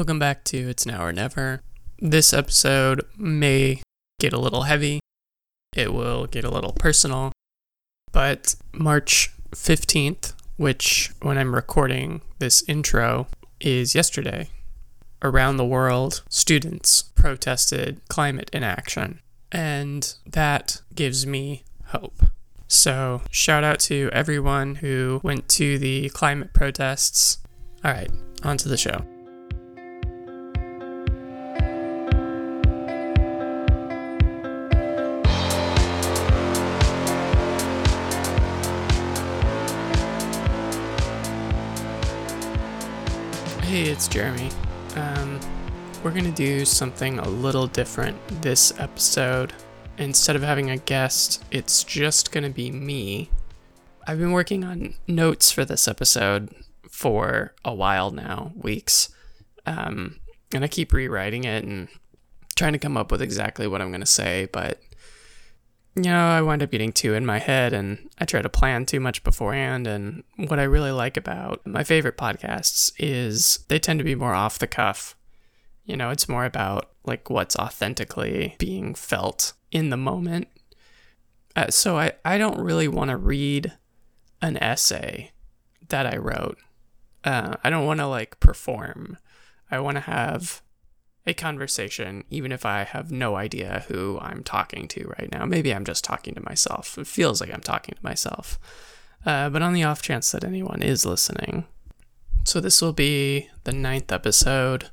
Welcome back to It's Now or Never. This episode may get a little heavy, it will get a little personal, but March 15th, which when I'm recording this intro is yesterday, around the world, students protested climate inaction, and that gives me hope. So, shout out to everyone who went to the climate protests. All right, on to the show. Hey, it's Jeremy. Um, we're gonna do something a little different this episode. Instead of having a guest, it's just gonna be me. I've been working on notes for this episode for a while now, weeks, um, and I keep rewriting it and trying to come up with exactly what I'm gonna say, but you know, I wind up getting too in my head and I try to plan too much beforehand. And what I really like about my favorite podcasts is they tend to be more off the cuff. You know, it's more about like what's authentically being felt in the moment. Uh, so I, I don't really want to read an essay that I wrote. Uh, I don't want to like perform. I want to have a conversation, even if I have no idea who I'm talking to right now. Maybe I'm just talking to myself. It feels like I'm talking to myself. Uh, but on the off chance that anyone is listening. So this will be the ninth episode.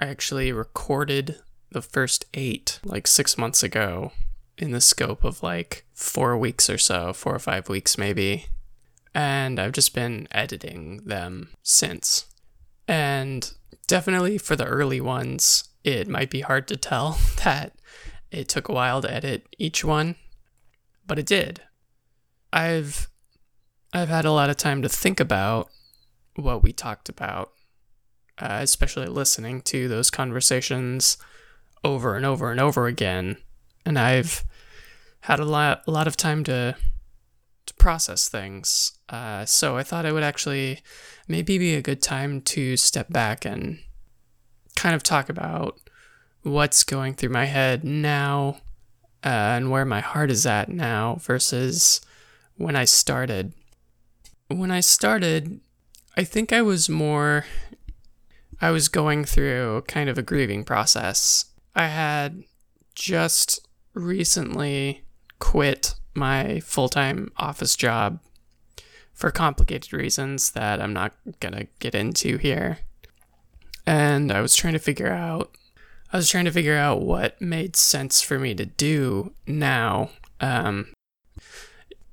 I actually recorded the first eight like six months ago in the scope of like four weeks or so, four or five weeks maybe. And I've just been editing them since. And definitely for the early ones, it might be hard to tell that it took a while to edit each one, but it did. I've I've had a lot of time to think about what we talked about, uh, especially listening to those conversations over and over and over again, and I've had a lot a lot of time to process things. Uh, so I thought it would actually maybe be a good time to step back and kind of talk about what's going through my head now uh, and where my heart is at now versus when I started. When I started, I think I was more, I was going through kind of a grieving process. I had just recently quit my full time office job for complicated reasons that I'm not to get into here. And I was trying to figure out I was trying to figure out what made sense for me to do now. Um,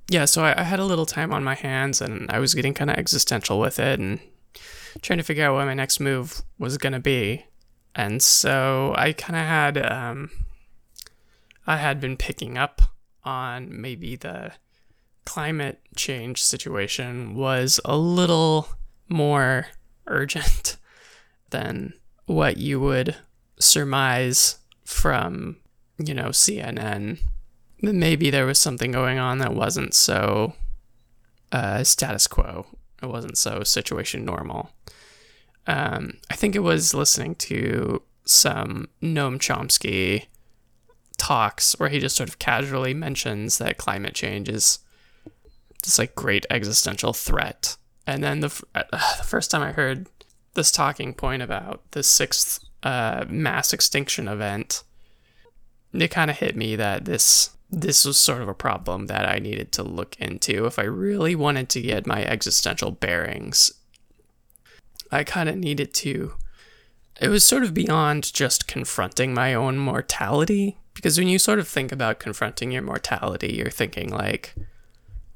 yeah, so I, I, had a little time on my hands and I was getting kind of existential with it and trying to figure out what my next move was to be. And so I kind of had, um, I had been picking up on maybe the climate change situation was a little more urgent than what you would surmise from, you know, CNN. Maybe there was something going on that wasn't so uh, status quo. It wasn't so situation normal. Um, I think it was listening to some Noam Chomsky talks where he just sort of casually mentions that climate change is this like great existential threat. And then the, uh, the first time I heard this talking point about the sixth uh, mass extinction event, it kind of hit me that this this was sort of a problem that I needed to look into if I really wanted to get my existential bearings. I kind of needed to. It was sort of beyond just confronting my own mortality, because when you sort of think about confronting your mortality, you're thinking like,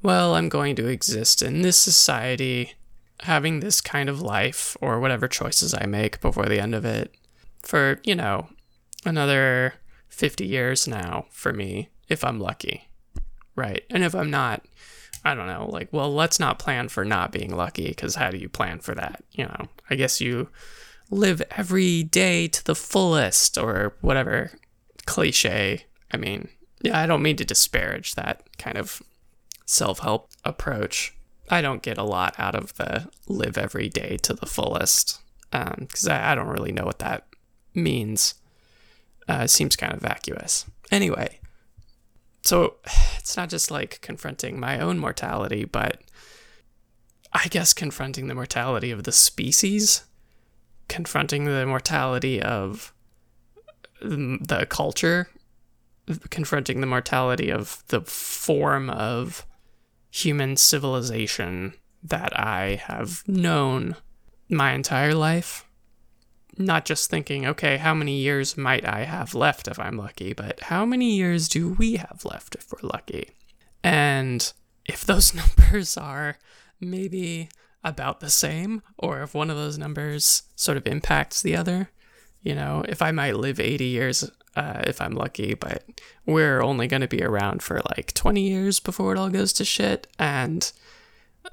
well, I'm going to exist in this society, having this kind of life, or whatever choices I make before the end of it, for, you know, another 50 years now for me, if I'm lucky. Right. And if I'm not, I don't know, like, well, let's not plan for not being lucky, because how do you plan for that? You know, I guess you live every day to the fullest, or whatever cliche. I mean, yeah, I don't mean to disparage that kind of self help approach. I don't get a lot out of the live every day to the fullest. because um, I, I, don't really know what that means. Uh, seems kind of vacuous. Anyway, so it's not just like confronting my own mortality, but I guess confronting the mortality of the species, confronting the mortality of the culture, confronting the mortality of the form of human civilization that I have known my entire life. Not just thinking, okay, how many years might I have left if I'm lucky, but how many years do we have left if we're lucky? And if those numbers are maybe about the same, or if one of those numbers sort of impacts the other, you know, if I might live 80 years uh, if I'm lucky, but we're only going to be around for like 20 years before it all goes to shit. And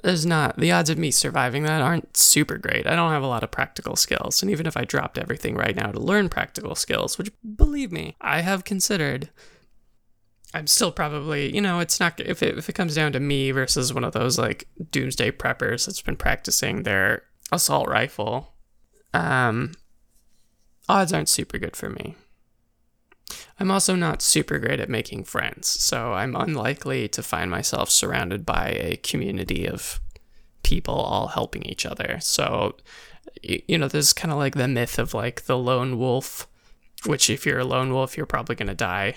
there's not, the odds of me surviving that aren't super great. I don't have a lot of practical skills. And even if I dropped everything right now to learn practical skills, which believe me, I have considered, I'm still probably, you know, it's not, if it, if it comes down to me versus one of those like doomsday preppers that's been practicing their assault rifle, um, odds aren't super good for me. I'm also not super great at making friends, so I'm unlikely to find myself surrounded by a community of people all helping each other. So, you know, there's kind of like the myth of like the lone wolf, which if you're a lone wolf, you're probably going to die.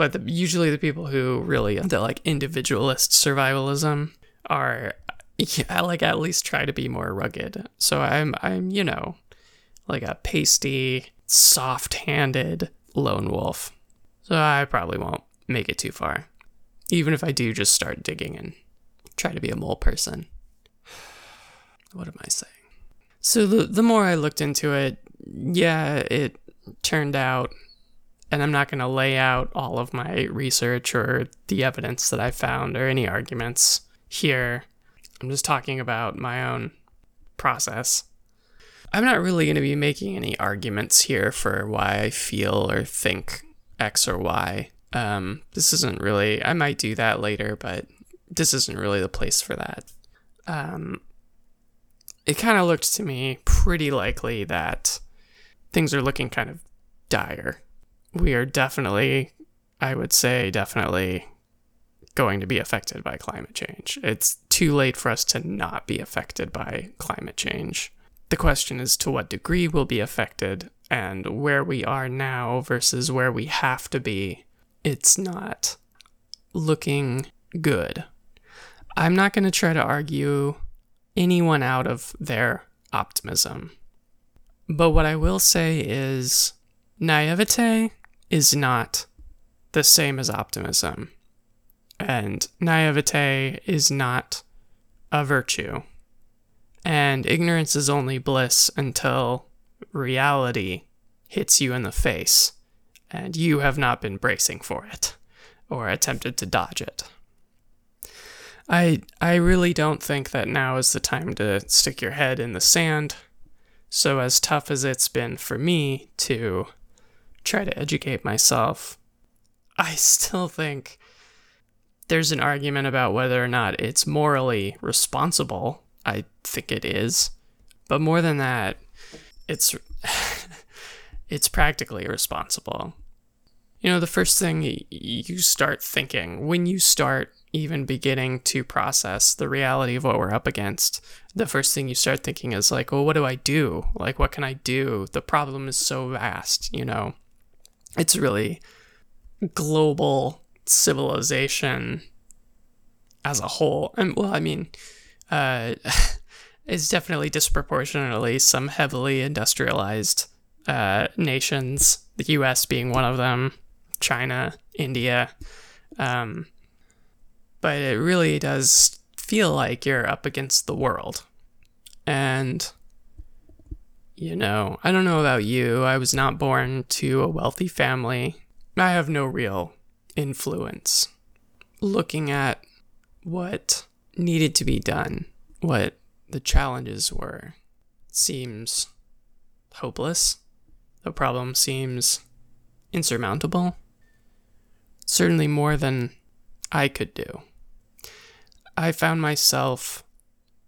But the, usually the people who really, the like individualist survivalism are, yeah, like at least try to be more rugged. So I'm, I'm, you know, like a pasty, soft handed, lone wolf. So I probably won't make it too far. Even if I do just start digging and try to be a mole person. What am I saying? So the the more I looked into it, yeah, it turned out and I'm not going to lay out all of my research or the evidence that I found or any arguments here. I'm just talking about my own process. I'm not really going to be making any arguments here for why I feel or think X or Y. Um, this isn't really, I might do that later, but this isn't really the place for that. Um, it kind of looked to me pretty likely that things are looking kind of dire. We are definitely, I would say, definitely going to be affected by climate change. It's too late for us to not be affected by climate change. The question is to what degree we'll be affected and where we are now versus where we have to be. It's not looking good. I'm not going to try to argue anyone out of their optimism. But what I will say is naivete is not the same as optimism. And naivete is not a virtue. And ignorance is only bliss until reality hits you in the face and you have not been bracing for it or attempted to dodge it. I I really don't think that now is the time to stick your head in the sand. So as tough as it's been for me to try to educate myself, I still think there's an argument about whether or not it's morally responsible I think it is. But more than that, it's it's practically responsible. You know, the first thing you start thinking when you start even beginning to process the reality of what we're up against, the first thing you start thinking is like, well, what do I do? Like, what can I do? The problem is so vast, you know? It's really global civilization as a whole. And well, I mean, uh, is definitely disproportionately some heavily industrialized uh, nations, the US being one of them, China, India. Um, but it really does feel like you're up against the world. And, you know, I don't know about you. I was not born to a wealthy family. I have no real influence. Looking at what needed to be done, what the challenges were, seems hopeless. The problem seems insurmountable. Certainly more than I could do. I found myself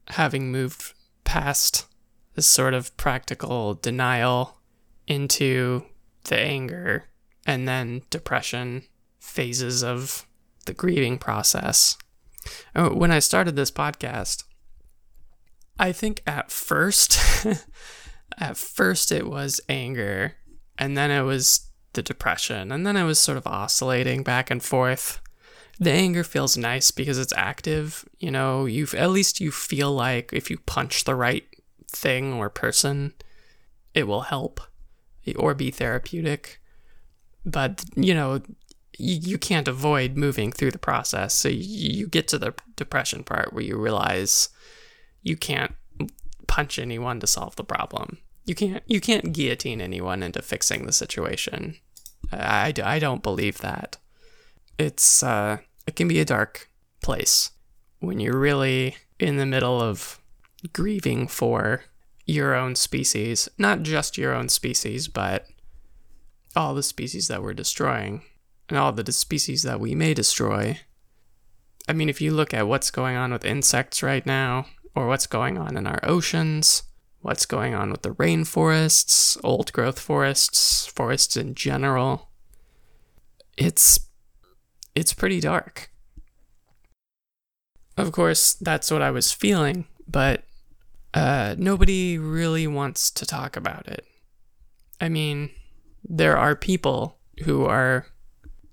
having moved past this sort of practical denial into the anger and then depression phases of the grieving process. Oh, when I started this podcast, I think at first, at first it was anger, and then it was the depression, and then it was sort of oscillating back and forth. The anger feels nice because it's active. You know, you've at least you feel like if you punch the right thing or person, it will help or be therapeutic. But, you know, you, you can't avoid moving through the process. So you, you get to the depression part where you realize you can't punch anyone to solve the problem. You can't you can't guillotine anyone into fixing the situation. I, I, I don't believe that. It's uh it can be a dark place when you're really in the middle of grieving for your own species, not just your own species, but all the species that we're destroying and all the species that we may destroy. I mean, if you look at what's going on with insects right now, or what's going on in our oceans, what's going on with the rainforests, old growth forests, forests in general, it's it's pretty dark. Of course, that's what I was feeling, but uh, nobody really wants to talk about it. I mean, there are people who are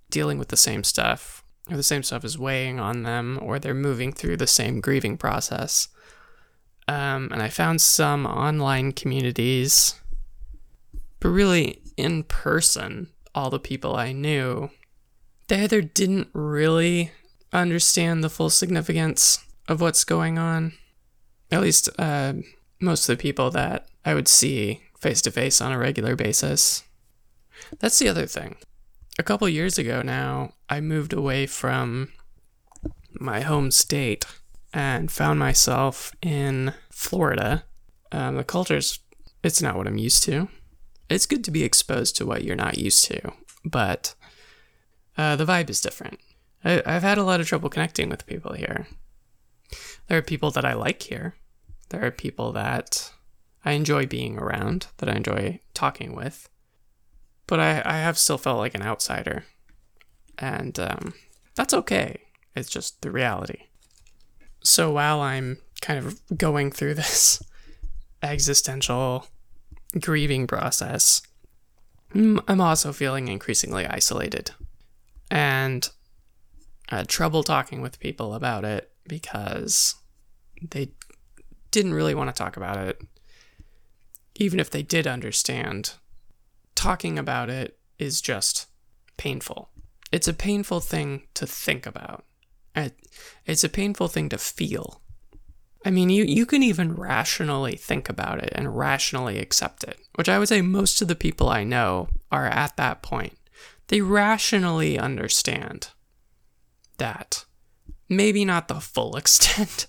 dealing with the same stuff, or the same stuff is weighing on them, or they're moving through the same grieving process. Um, and I found some online communities, but really in person, all the people I knew, they either didn't really understand the full significance of what's going on, at least uh, most of the people that I would see face to face on a regular basis. That's the other thing. A couple years ago now, I moved away from my home state and found myself in Florida. Um, the culture's, it's not what I'm used to. It's good to be exposed to what you're not used to, but uh, the vibe is different. I, I've had a lot of trouble connecting with people here. There are people that I like here. There are people that I enjoy being around, that I enjoy talking with. But I, I have still felt like an outsider. And um, that's okay. It's just the reality. So while I'm kind of going through this existential grieving process, I'm also feeling increasingly isolated and I had trouble talking with people about it because they didn't really want to talk about it. Even if they did understand, talking about it is just painful. It's a painful thing to think about. It's a painful thing to feel. I mean, you, you can even rationally think about it and rationally accept it, which I would say most of the people I know are at that point. They rationally understand that. Maybe not the full extent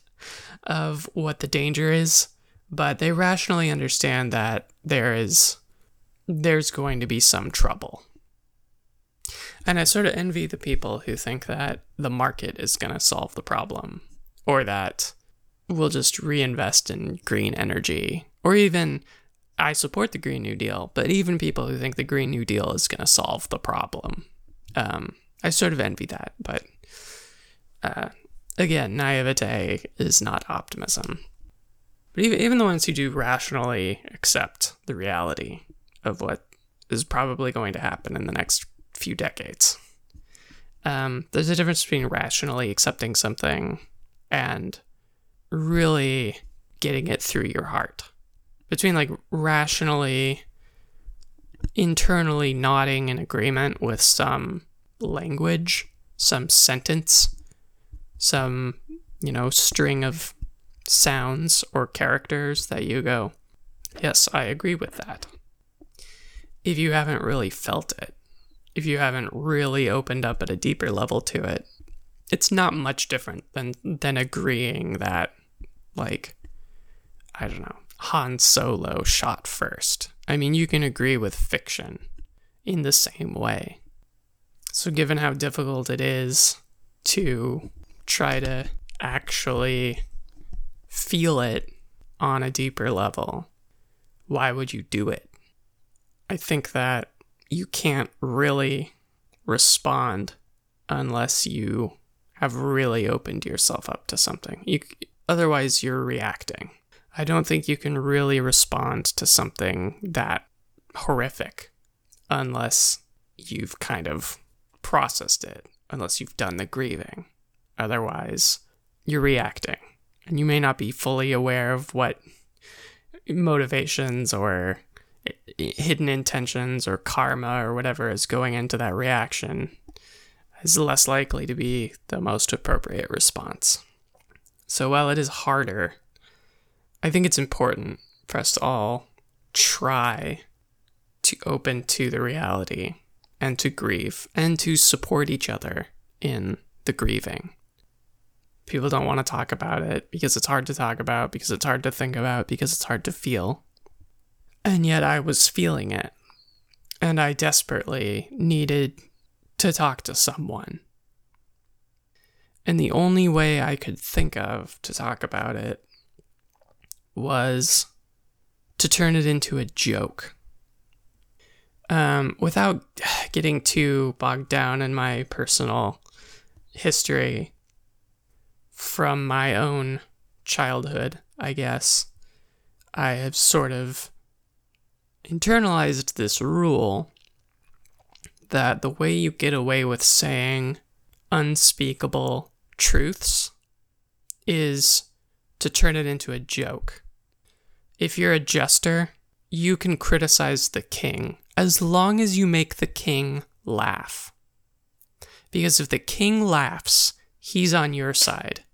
of what the danger is, but they rationally understand that there is there's going to be some trouble. And I sort of envy the people who think that the market is going to solve the problem or that we'll just reinvest in green energy or even I support the Green New Deal, but even people who think the Green New Deal is going to solve the problem, um, I sort of envy that. But uh, again, naivete is not optimism. But even, even the ones who do rationally accept the reality of what is probably going to happen in the next few decades. Um, there's a difference between rationally accepting something and really getting it through your heart. Between like rationally, internally nodding in agreement with some language, some sentence, some, you know, string of sounds or characters that you go, yes, I agree with that. If you haven't really felt it, if you haven't really opened up at a deeper level to it, it's not much different than than agreeing that like I don't know, Han Solo shot first. I mean, you can agree with fiction in the same way. So given how difficult it is to try to actually feel it on a deeper level, why would you do it? I think that you can't really respond unless you have really opened yourself up to something. You otherwise you're reacting. I don't think you can really respond to something that horrific unless you've kind of processed it, unless you've done the grieving. Otherwise, you're reacting. And you may not be fully aware of what motivations or hidden intentions or karma or whatever is going into that reaction is less likely to be the most appropriate response. So while it is harder, I think it's important for us to all try to open to the reality and to grieve and to support each other in the grieving. People don't want to talk about it because it's hard to talk about, because it's hard to think about, because it's hard to feel. And yet I was feeling it. And I desperately needed to talk to someone. And the only way I could think of to talk about it was to turn it into a joke. Um, without getting too bogged down in my personal history from my own childhood, I guess, I have sort of internalized this rule that the way you get away with saying unspeakable truths is to turn it into a joke. If you're a jester, you can criticize the king as long as you make the king laugh. Because if the king laughs, he's on your side,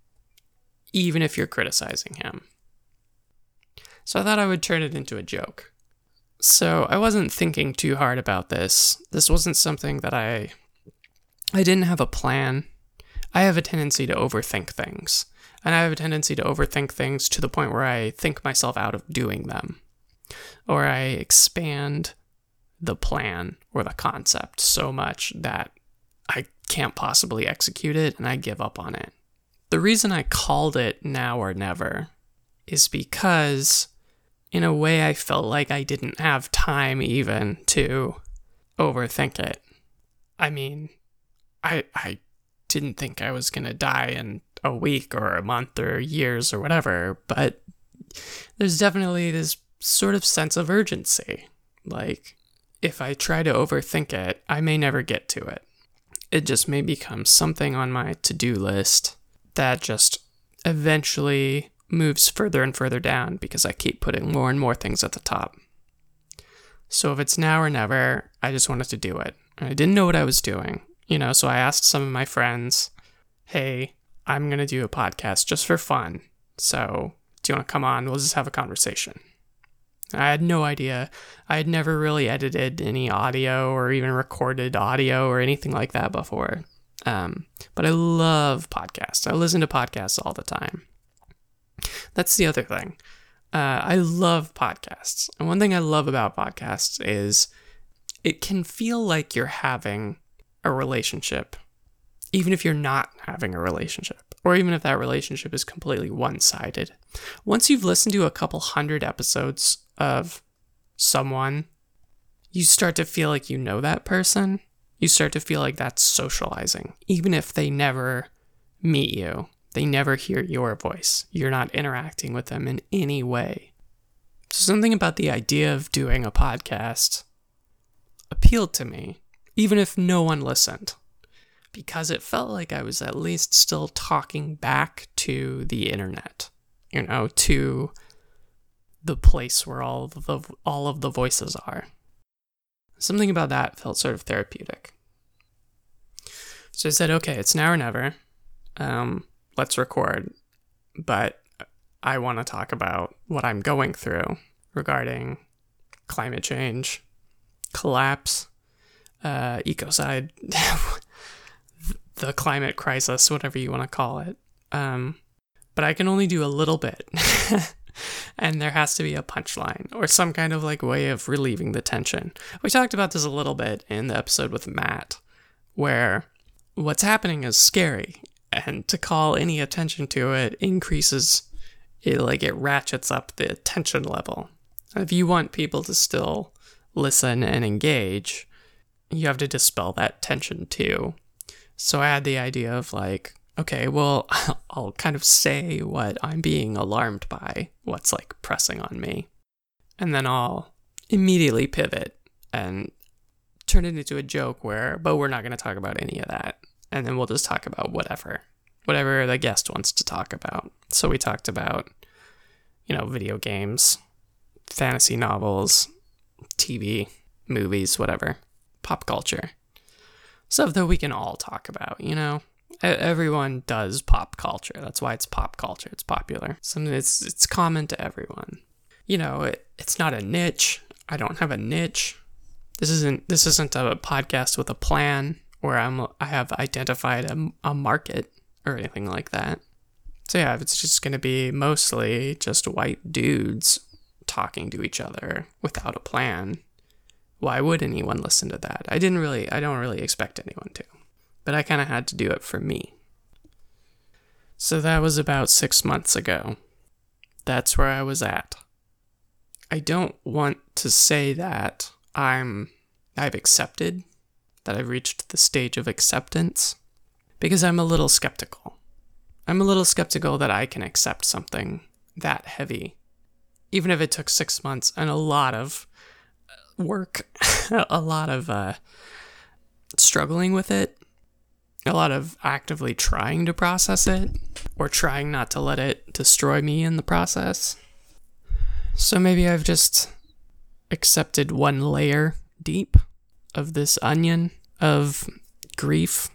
even if you're criticizing him. So I thought I would turn it into a joke. So I wasn't thinking too hard about this. This wasn't something that I I didn't have a plan. I have a tendency to overthink things. And I have a tendency to overthink things to the point where I think myself out of doing them. Or I expand the plan or the concept so much that I can't possibly execute it and I give up on it. The reason I called it now or never is because in a way, I felt like I didn't have time even to overthink it. I mean, I I didn't think I was gonna die in a week or a month or years or whatever, but there's definitely this sort of sense of urgency. Like, if I try to overthink it, I may never get to it. It just may become something on my to do list that just eventually moves further and further down because I keep putting more and more things at the top. So if it's now or never, I just wanted to do it. I didn't know what I was doing, you know, so I asked some of my friends, hey, I'm going to do a podcast just for fun. So do you want to come on? We'll just have a conversation. I had no idea. I had never really edited any audio or even recorded audio or anything like that before. Um, but I love podcasts. I listen to podcasts all the time. That's the other thing. Uh, I love podcasts. And one thing I love about podcasts is it can feel like you're having a relationship, even if you're not having a relationship, or even if that relationship is completely one sided. Once you've listened to a couple hundred episodes of someone, you start to feel like you know that person. You start to feel like that's socializing, even if they never meet you they never hear your voice. You're not interacting with them in any way. So, something about the idea of doing a podcast appealed to me, even if no one listened, because it felt like I was at least still talking back to the internet, you know, to the place where all of the, all of the voices are. Something about that felt sort of therapeutic. So I said, okay, it's now or never. Um, let's record. But I want to talk about what I'm going through regarding climate change, collapse, uh, ecocide, the climate crisis, whatever you want to call it. Um, but I can only do a little bit. and there has to be a punchline or some kind of like way of relieving the tension. We talked about this a little bit in the episode with Matt, where what's happening is scary and to call any attention to it increases it like it ratchets up the tension level If you want people to still listen and engage, you have to dispel that tension too. So I had the idea of like, okay, well, I'll kind of say what I'm being alarmed by, what's like pressing on me. And then I'll immediately pivot and turn it into a joke where, but we're not going to talk about any of that. And then we'll just talk about whatever, whatever the guest wants to talk about. So we talked about, you know, video games, fantasy novels, TV, movies, whatever, pop culture. Stuff that we can all talk about, you know? Everyone does pop culture. That's why it's pop culture. It's popular. Something it's it's common to everyone. You know, it, it's not a niche. I don't have a niche. This isn't this isn't a podcast with a plan where I'm I have identified a, a market or anything like that. So yeah, it's just going to be mostly just white dudes talking to each other without a plan. Why would anyone listen to that? I didn't really I don't really expect anyone to. But I kind of had to do it for me. So that was about 6 months ago. That's where I was at. I don't want to say that I'm I've accepted that I've reached the stage of acceptance because I'm a little skeptical. I'm a little skeptical that I can accept something that heavy, even if it took six months and a lot of uh, work, a lot of uh, struggling with it, a lot of actively trying to process it, or trying not to let it destroy me in the process. So maybe I've just accepted one layer deep of this onion of grief.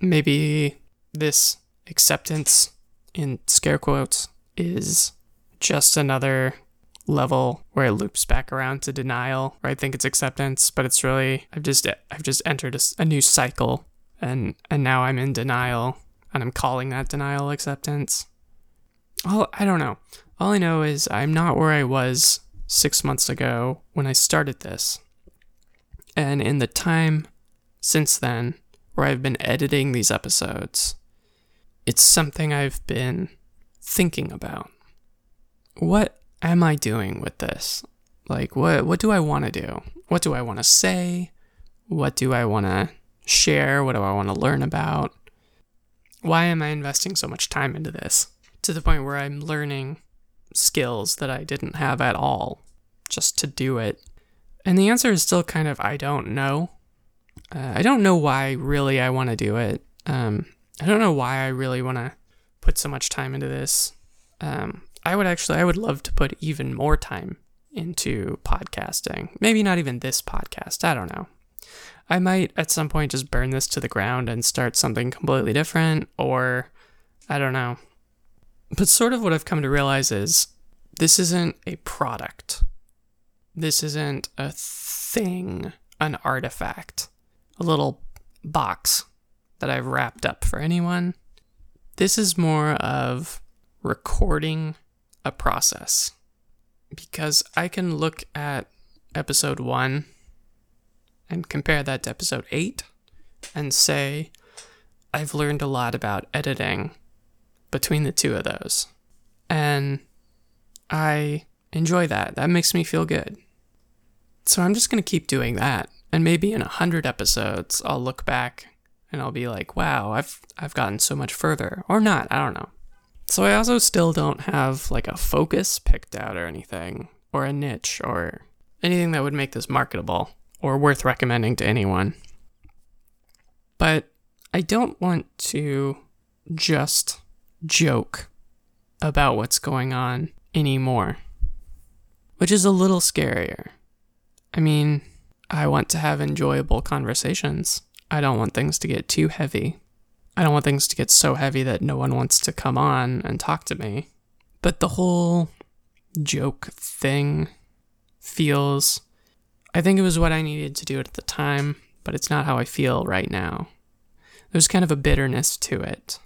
Maybe this acceptance, in scare quotes, is just another level where it loops back around to denial where i think it's acceptance but it's really i've just i've just entered a, a, new cycle and and now i'm in denial and i'm calling that denial acceptance all i don't know all i know is i'm not where i was six months ago when i started this and in the time since then, where I've been editing these episodes, it's something I've been thinking about. What am I doing with this? Like what what do I want to do? What do I want to say? What do I want to share? What do I want to learn about? Why am I investing so much time into this? To the point where I'm learning skills that I didn't have at all just to do it. And the answer is still kind of I don't know. Uh, I don't know why really I want to do it. Um, I don't know why I really want to put so much time into this. Um, I would actually, I would love to put even more time into podcasting. Maybe not even this podcast. I don't know. I might at some point just burn this to the ground and start something completely different, or I don't know. But sort of what I've come to realize is this isn't a product. This isn't a thing, an artifact, a little box that I've wrapped up for anyone. This is more of recording a process because I can look at episode one and compare that to episode eight and say, I've learned a lot about editing between the two of those. And I enjoy that. That makes me feel good. So I'm just going to keep doing that. And maybe in a hundred episodes, I'll look back and I'll be like, wow, I've, I've gotten so much further. Or not, I don't know. So I also still don't have like a focus picked out or anything, or a niche, or anything that would make this marketable or worth recommending to anyone. But I don't want to just joke about what's going on anymore, which is a little scarier. I mean, I want to have enjoyable conversations. I don't want things to get too heavy. I don't want things to get so heavy that no one wants to come on and talk to me. But the whole joke thing feels. I think it was what I needed to do at the time, but it's not how I feel right now. There's kind of a bitterness to it.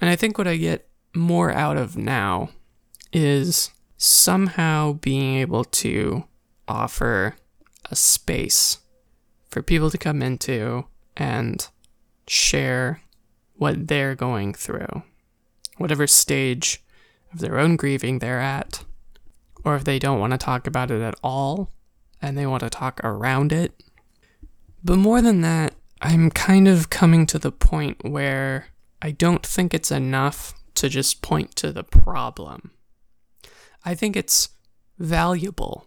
And I think what I get more out of now is somehow being able to offer a space for people to come into and share what they're going through, whatever stage of their own grieving they're at, or if they don't want to talk about it at all and they want to talk around it. But more than that, I'm kind of coming to the point where I don't think it's enough to just point to the problem. I think it's valuable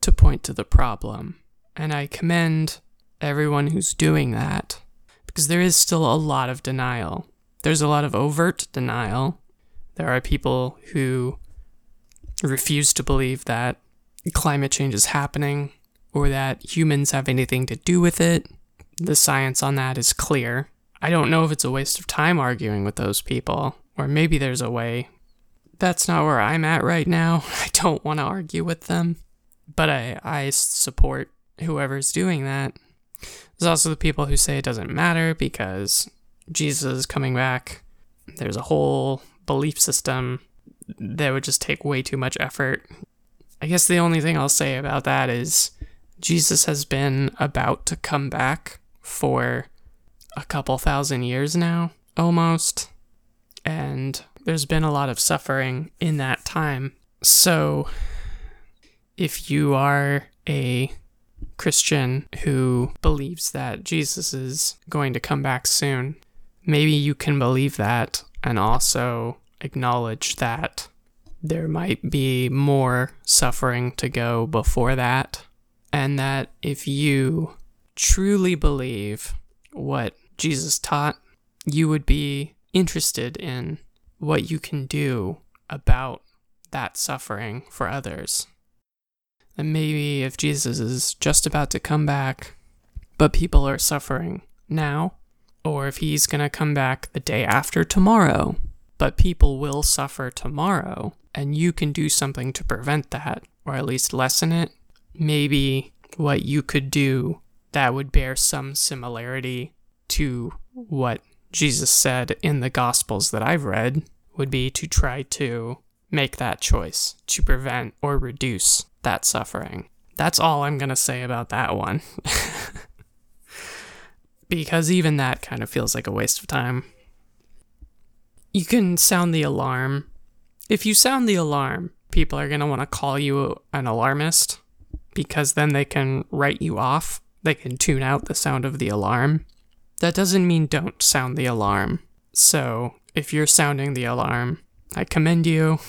to point to the problem, and I commend everyone who's doing that because there is still a lot of denial. There's a lot of overt denial. There are people who refuse to believe that climate change is happening or that humans have anything to do with it. The science on that is clear. I don't know if it's a waste of time arguing with those people, or maybe there's a way. That's not where I'm at right now. I don't want to argue with them, but I, I support whoever's doing that. There's also the people who say it doesn't matter because Jesus is coming back. There's a whole belief system that would just take way too much effort. I guess the only thing I'll say about that is Jesus has been about to come back for a couple thousand years now, almost. And there's been a lot of suffering in that time. So, if you are a Christian who believes that Jesus is going to come back soon, maybe you can believe that and also acknowledge that there might be more suffering to go before that, and that if you truly believe what Jesus taught, you would be interested in what you can do about that suffering for others. And maybe if Jesus is just about to come back, but people are suffering now, or if he's going to come back the day after tomorrow, but people will suffer tomorrow, and you can do something to prevent that, or at least lessen it, maybe what you could do that would bear some similarity to what Jesus said in the Gospels that I've read would be to try to make that choice to prevent or reduce that suffering. That's all I'm going to say about that one. because even that kind of feels like a waste of time you can sound the alarm. If you sound the alarm, people are going to want to call you an alarmist because then they can write you off. They can tune out the sound of the alarm. That doesn't mean don't sound the alarm. So, if you're sounding the alarm, I commend you.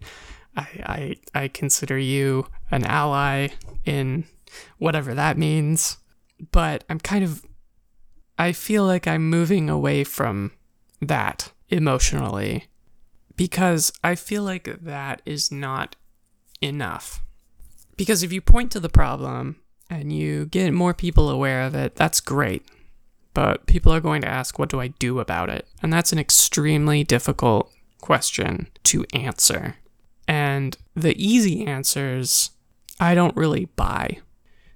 I, I, I consider you an ally in whatever that means. But I'm kind of. I feel like I'm moving away from that emotionally because I feel like that is not enough. Because if you point to the problem and you get more people aware of it, that's great. But people are going to ask, what do I do about it? And that's an extremely difficult question to answer. And the easy answers, I don't really buy.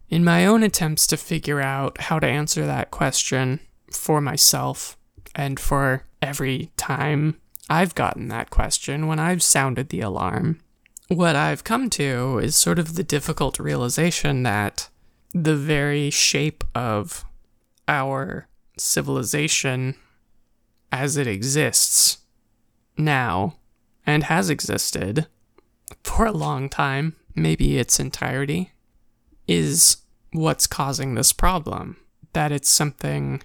In my own attempts to figure out how to answer that question for myself and for every time I've gotten that question when I've sounded the alarm. What I've come to is sort of the difficult realization that the very shape of our civilization as it exists now and has existed for a long time, maybe its entirety, is what's causing this problem. That it's something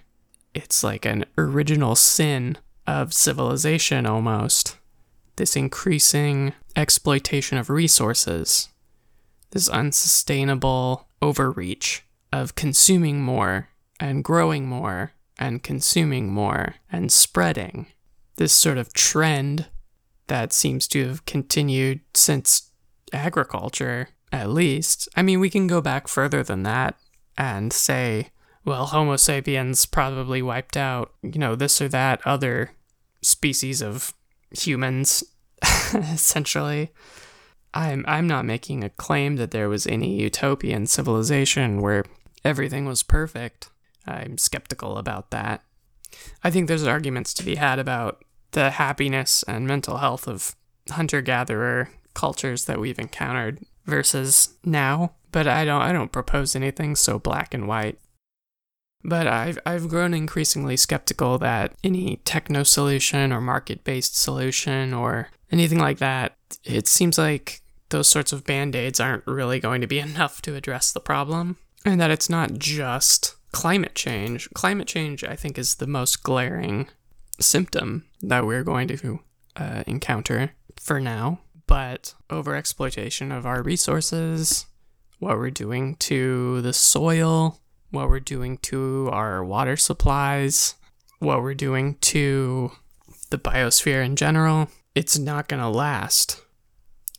it's like an original sin of civilization almost. This increasing exploitation of resources, this unsustainable overreach of consuming more and growing more and consuming more and spreading. This sort of trend that seems to have continued since agriculture, at least. I mean, we can go back further than that and say well, Homo sapiens probably wiped out, you know, this or that other species of humans, essentially. I'm I'm not making a claim that there was any utopian civilization where everything was perfect. I'm skeptical about that. I think there's arguments to be had about the happiness and mental health of hunter gatherer cultures that we've encountered versus now, but I don't I don't propose anything so black and white. But I've, I've grown increasingly skeptical that any techno solution or market based solution or anything like that, it seems like those sorts of band aids aren't really going to be enough to address the problem, and that it's not just climate change. Climate change, I think, is the most glaring symptom that we're going to uh, encounter for now. But overexploitation of our resources, what we're doing to the soil, what we're doing to our water supplies, what we're doing to the biosphere in general, it's not going to last.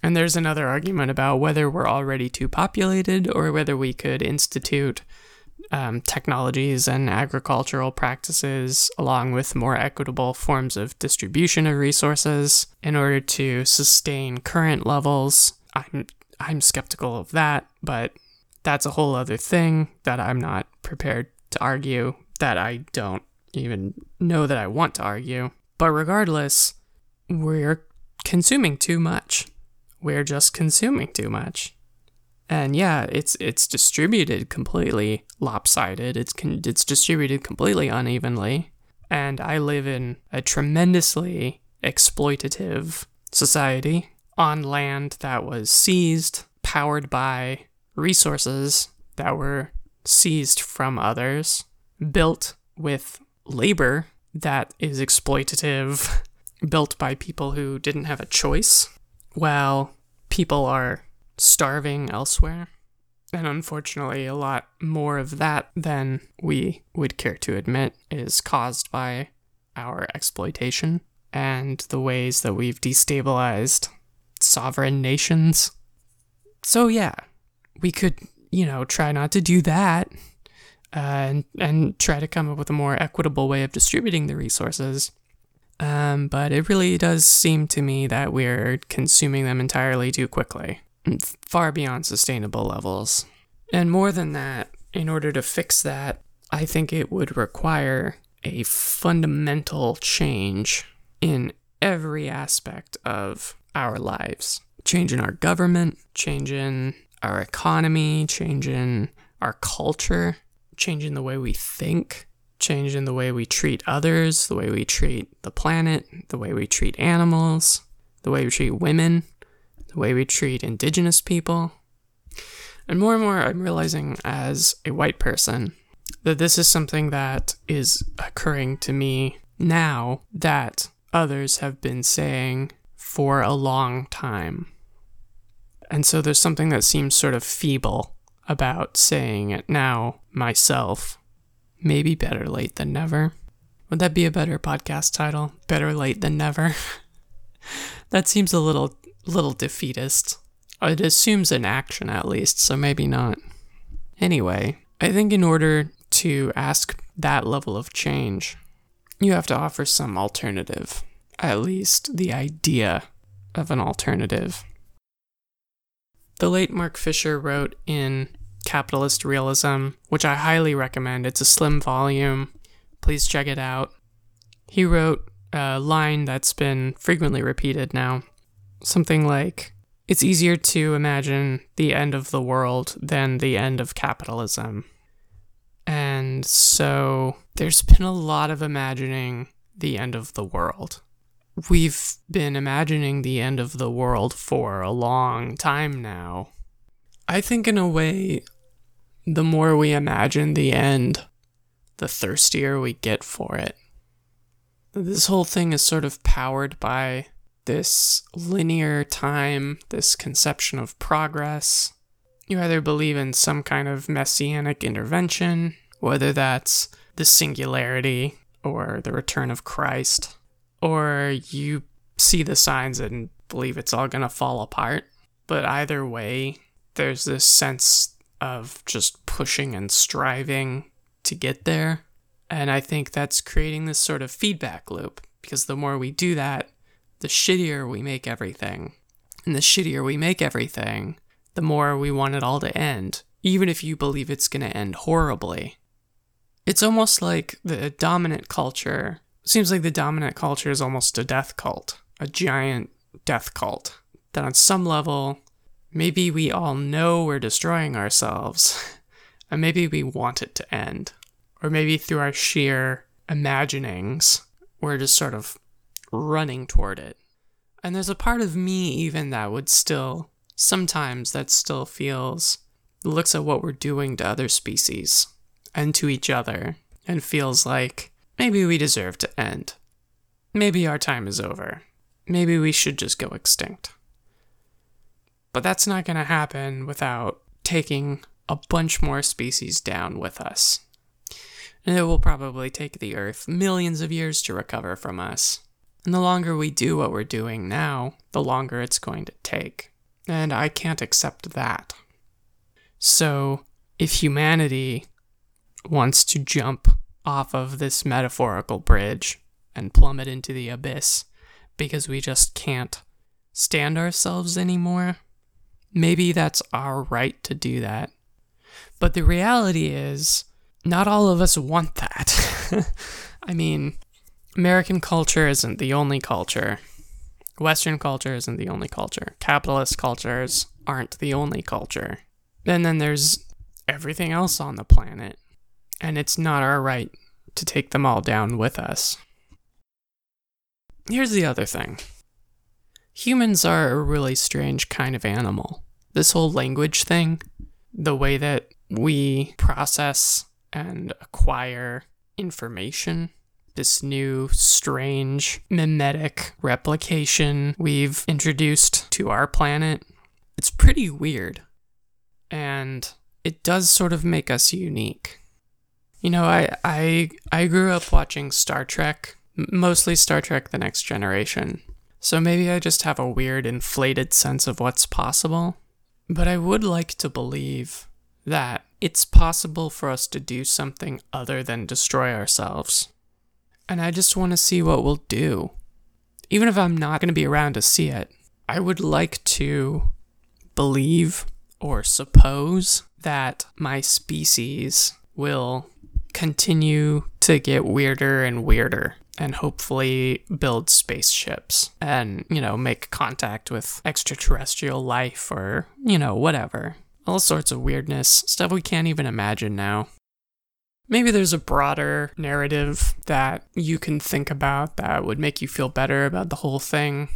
And there's another argument about whether we're already too populated or whether we could institute um, technologies and agricultural practices, along with more equitable forms of distribution of resources, in order to sustain current levels. I'm I'm skeptical of that, but that's a whole other thing that I'm not prepared to argue. That I don't even know that I want to argue. But regardless, we're consuming too much. We're just consuming too much. And yeah, it's it's distributed completely lopsided. It's con- it's distributed completely unevenly. And I live in a tremendously exploitative society on land that was seized, powered by resources that were seized from others, built with labor that is exploitative, built by people who didn't have a choice, while people are starving elsewhere. And unfortunately, a lot more of that than we would care to admit is caused by our exploitation and the ways that we've destabilized sovereign nations. So, yeah, we could, you know, try not to do that uh, and, and try to come up with a more equitable way of distributing the resources. Um, but it really does seem to me that we're consuming them entirely too quickly far beyond sustainable levels. And more than that, in order to fix that, I think it would require a fundamental change in every aspect of our lives. Change in our government, change in our economy, changing our culture, changing the way we think, changing the way we treat others, the way we treat the planet, the way we treat animals, the way we treat women, the way we treat indigenous people. And more and more, I'm realizing as a white person that this is something that is occurring to me now that others have been saying for a long time. And so there's something that seems sort of feeble about saying it now myself. Maybe better late than never. Would that be a better podcast title? Better late than never? that seems a little little defeatist. It assumes an action at least, so maybe not. Anyway, I think in order to ask that level of change, you have to offer some alternative, at least the idea of an alternative. The late Mark Fisher wrote in Capitalist Realism, which I highly recommend. It's a slim volume. Please check it out. He wrote a line that's been frequently repeated now something like it's easier to imagine the end of the world than the end of capitalism. And so there's been a lot of imagining the end of the world. We've been imagining the end of the world for a long time now. I think, in a way, the more we imagine the end, the thirstier we get for it. This whole thing is sort of powered by this linear time, this conception of progress. You either believe in some kind of messianic intervention, whether that's the singularity or the return of Christ, or you see the signs and believe it's all going to fall apart. But either way, there's this sense of just pushing and striving to get there. And I think that's creating this sort of feedback loop because the more we do that, the shittier we make everything. And the shittier we make everything, the more we want it all to end, even if you believe it's going to end horribly. It's almost like the dominant culture seems like the dominant culture is almost a death cult, a giant death cult. That on some level, maybe we all know we're destroying ourselves, and maybe we want it to end. Or maybe through our sheer imaginings, we're just sort of running toward it. And there's a part of me even that would still sometimes that still feels, looks at what we're doing to other species and to each other and feels like maybe we deserve to end. Maybe our time is over. Maybe we should just go extinct. But that's not going to happen without taking a bunch more species down with us. And it will probably take the Earth millions of years to recover from us. And the longer we do what we're doing now, the longer it's going to take. And I can't accept that. So, if humanity wants to jump off of this metaphorical bridge and plummet into the abyss because we just can't stand ourselves anymore, Maybe that's our right to do that. But the reality is, not all of us want that. I mean, American culture isn't the only culture. Western culture isn't the only culture. Capitalist cultures aren't the only culture. And then there's everything else on the planet. And it's not our right to take them all down with us. Here's the other thing humans are a really strange kind of animal this whole language thing, the way that we process and acquire information, this new strange mimetic replication we've introduced to our planet, it's pretty weird. And it does sort of make us unique. You know, I I I grew up watching Star Trek, mostly Star Trek the Next Generation. So maybe I just have a weird inflated sense of what's possible. But I would like to believe that it's possible for us to do something other than destroy ourselves. And I just want to see what we'll do. Even if I'm not going to be around to see it, I would like to believe or suppose that my species will continue to get weirder and weirder and hopefully build spaceships and, you know, make contact with extraterrestrial life or, you know, whatever. All sorts of weirdness, stuff we can't even imagine now. Maybe there's a broader narrative that you can think about that would make you feel better about the whole thing.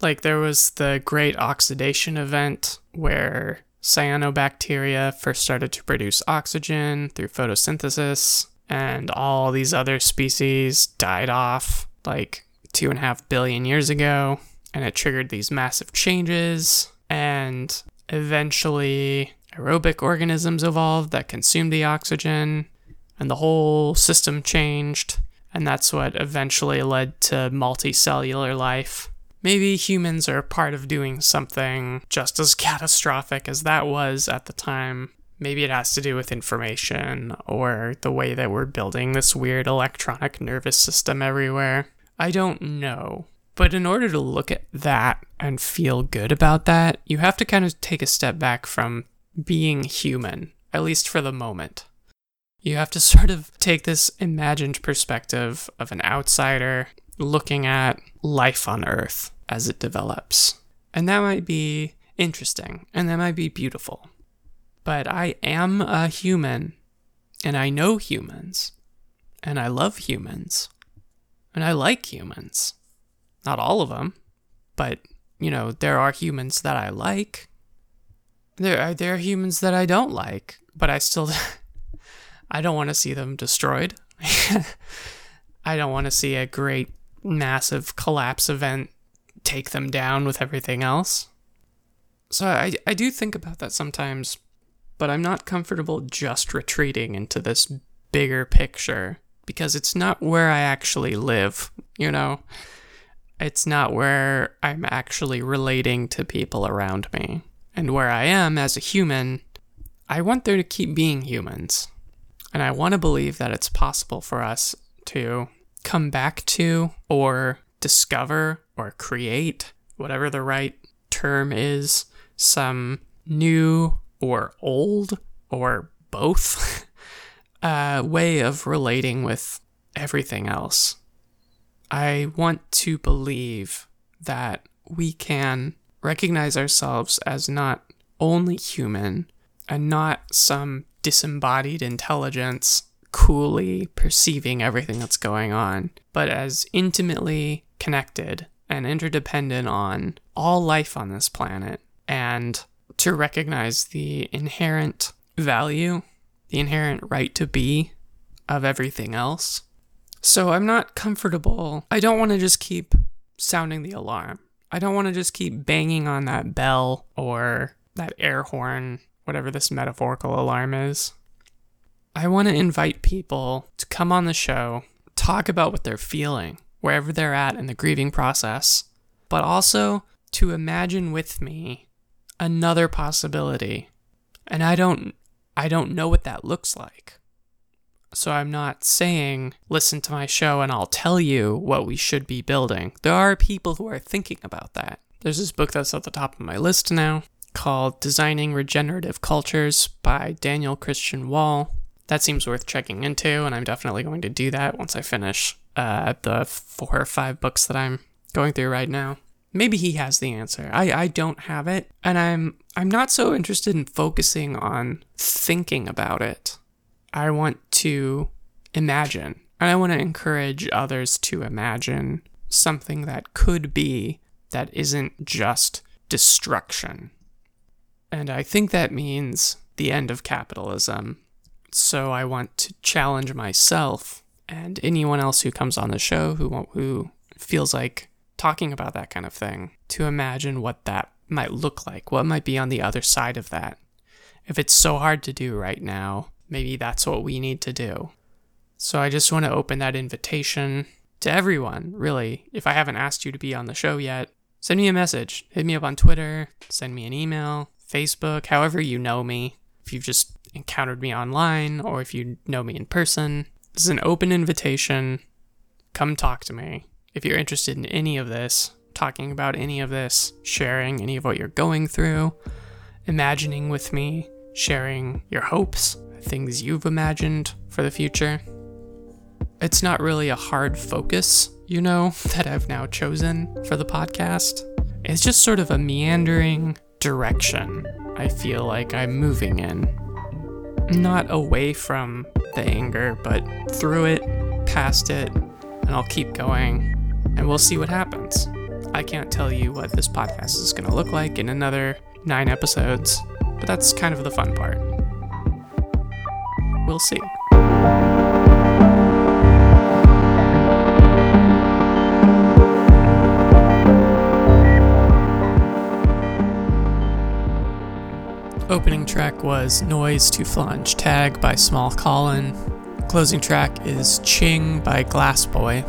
Like there was the great oxidation event where cyanobacteria first started to produce oxygen through photosynthesis and all these other species died off like two and a half billion years ago, and it triggered these massive changes, and eventually aerobic organisms evolved that consumed the oxygen, and the whole system changed, and that's what eventually led to multicellular life. Maybe humans are part of doing something just as catastrophic as that was at the time, Maybe it has to do with information or the way that we're building this weird electronic nervous system everywhere. I don't know. But in order to look at that and feel good about that, you have to kind of take a step back from being human, at least for the moment. You have to sort of take this imagined perspective of an outsider looking at life on Earth as it develops. And that might be interesting, and that might be beautiful but I am a human and I know humans and I love humans and I like humans. Not all of them, but you know, there are humans that I like. There are there are humans that I don't like, but I still I don't want to see them destroyed. I don't want to see a great massive collapse event take them down with everything else. So I I do think about that sometimes but I'm not comfortable just retreating into this bigger picture because it's not where I actually live, you know? It's not where I'm actually relating to people around me. And where I am as a human, I want there to keep being humans. And I want to believe that it's possible for us to come back to or discover or create, whatever the right term is, some new or old or both uh, way of relating with everything else. I want to believe that we can recognize ourselves as not only human and not some disembodied intelligence coolly perceiving everything that's going on, but as intimately connected and interdependent on all life on this planet and to recognize the inherent value, the inherent right to be of everything else. So I'm not comfortable. I don't want to just keep sounding the alarm. I don't want to just keep banging on that bell or that air horn, whatever this metaphorical alarm is. I want to invite people to come on the show, talk about what they're feeling, wherever they're at in the grieving process, but also to imagine with me another possibility. And I don't I don't know what that looks like. So I'm not saying listen to my show and I'll tell you what we should be building. There are people who are thinking about that. There's this book that's at the top of my list now called Designing Regenerative Cultures by Daniel Christian Wahl. That seems worth checking into, and I'm definitely going to do that once I finish uh, the four or five books that I'm going through right now. Maybe he has the answer. I, I don't have it, and I'm I'm not so interested in focusing on thinking about it. I want to imagine, and I want to encourage others to imagine something that could be that isn't just destruction. And I think that means the end of capitalism. So I want to challenge myself and anyone else who comes on the show who who feels like talking about that kind of thing to imagine what that might look like, what might be on the other side of that. If it's so hard to do right now, maybe that's what we need to do. So I just want to open that invitation to everyone, really. If I haven't asked you to be on the show yet, send me a message. Hit me up on Twitter, send me an email, Facebook, however you know me. If you've just encountered me online or if you know me in person, this is an open invitation. Come talk to me if you're interested in any of this, talking about any of this, sharing any of what you're going through, imagining with me, sharing your hopes, things you've imagined for the future. It's not really a hard focus, you know, that I've now chosen for the podcast. It's just sort of a meandering direction I feel like I'm moving in. Not away from the anger, but through it, past it, and I'll keep going and we'll see what happens. I can't tell you what this podcast is going to look like in another nine episodes, but that's kind of the fun part. We'll see. Opening track was Noise to Flange Tag by Small Colin. Closing track is Ching by Glass Boy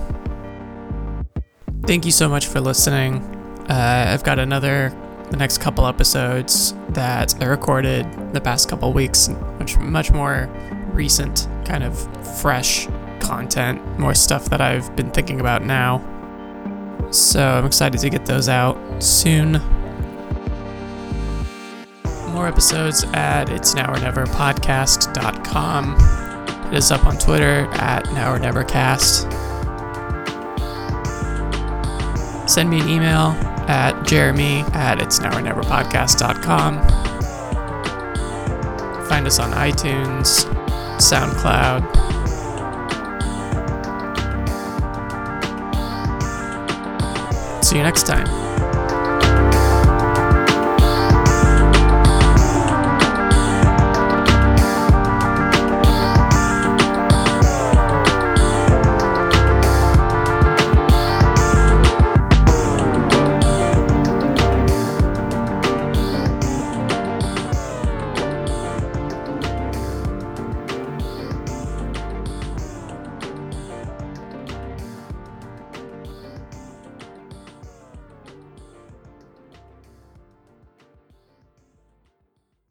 thank you so much for listening. Uh, I've got another, the next couple episodes that I recorded the past couple weeks, much much more recent, kind of fresh content, more stuff that I've been thinking about now. So I'm excited to get those out soon. More episodes at it's now or never podcast.com. It is up on Twitter at now or never cast send me an email at jeremy at it's now or never podcast.com. Find us on iTunes, SoundCloud. See you next time.